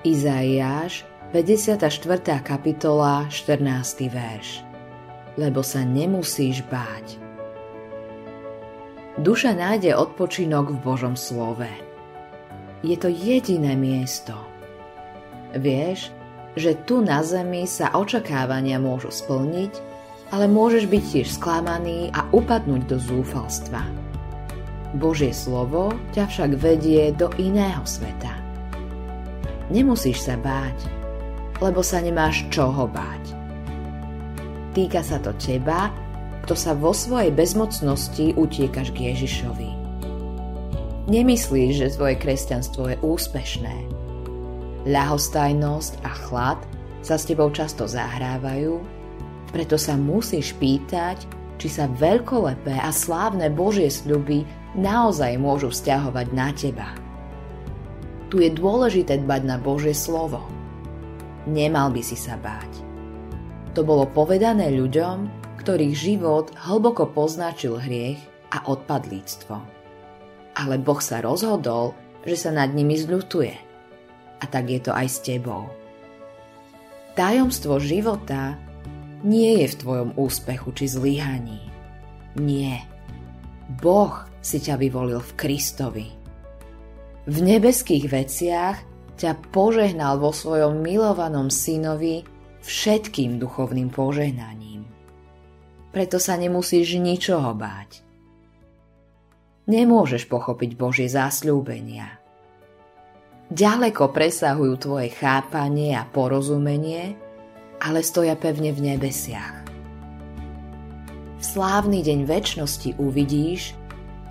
Izaiáš, 54. kapitola, 14. verš. Lebo sa nemusíš báť. Duša nájde odpočinok v Božom slove. Je to jediné miesto. Vieš, že tu na zemi sa očakávania môžu splniť, ale môžeš byť tiež sklamaný a upadnúť do zúfalstva. Božie slovo ťa však vedie do iného sveta. Nemusíš sa báť, lebo sa nemáš čoho báť. Týka sa to teba, kto sa vo svojej bezmocnosti utiekaš k Ježišovi. Nemyslíš, že tvoje kresťanstvo je úspešné. Ľahostajnosť a chlad sa s tebou často zahrávajú, preto sa musíš pýtať, či sa veľkolepé a slávne Božie sľuby naozaj môžu vzťahovať na teba. Tu je dôležité dbať na Božie slovo. Nemal by si sa báť. To bolo povedané ľuďom, ktorých život hlboko poznačil hriech a odpadlíctvo. Ale Boh sa rozhodol, že sa nad nimi zľutuje. A tak je to aj s tebou. Tajomstvo života nie je v tvojom úspechu či zlyhaní. Nie. Boh si ťa vyvolil v Kristovi v nebeských veciach ťa požehnal vo svojom milovanom synovi všetkým duchovným požehnaním. Preto sa nemusíš ničoho báť. Nemôžeš pochopiť Božie zasľúbenia. Ďaleko presahujú tvoje chápanie a porozumenie, ale stoja pevne v nebesiach. V slávny deň väčšnosti uvidíš,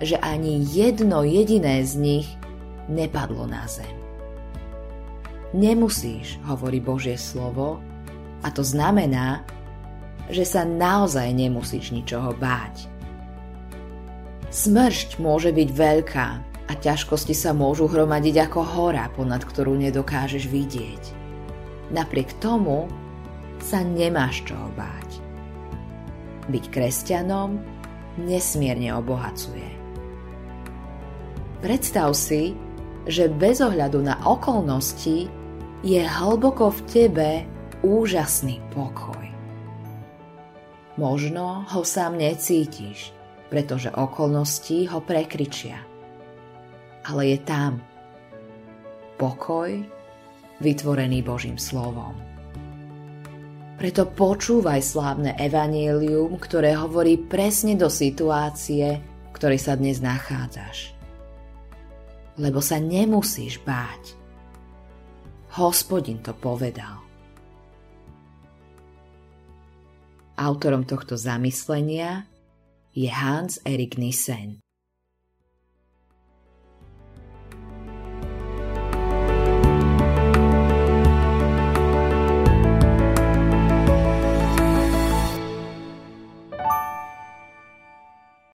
že ani jedno jediné z nich nepadlo na zem. Nemusíš, hovorí Božie slovo, a to znamená, že sa naozaj nemusíš ničoho báť. Smršť môže byť veľká a ťažkosti sa môžu hromadiť ako hora, ponad ktorú nedokážeš vidieť. Napriek tomu sa nemáš čoho báť. Byť kresťanom nesmierne obohacuje. Predstav si, že bez ohľadu na okolnosti je hlboko v tebe úžasný pokoj. Možno ho sám necítiš, pretože okolnosti ho prekričia. Ale je tam pokoj vytvorený Božím slovom. Preto počúvaj slávne evanielium, ktoré hovorí presne do situácie, v ktorej sa dnes nachádzaš lebo sa nemusíš báť. Hospodin to povedal. Autorom tohto zamyslenia je Hans Erik Nissen.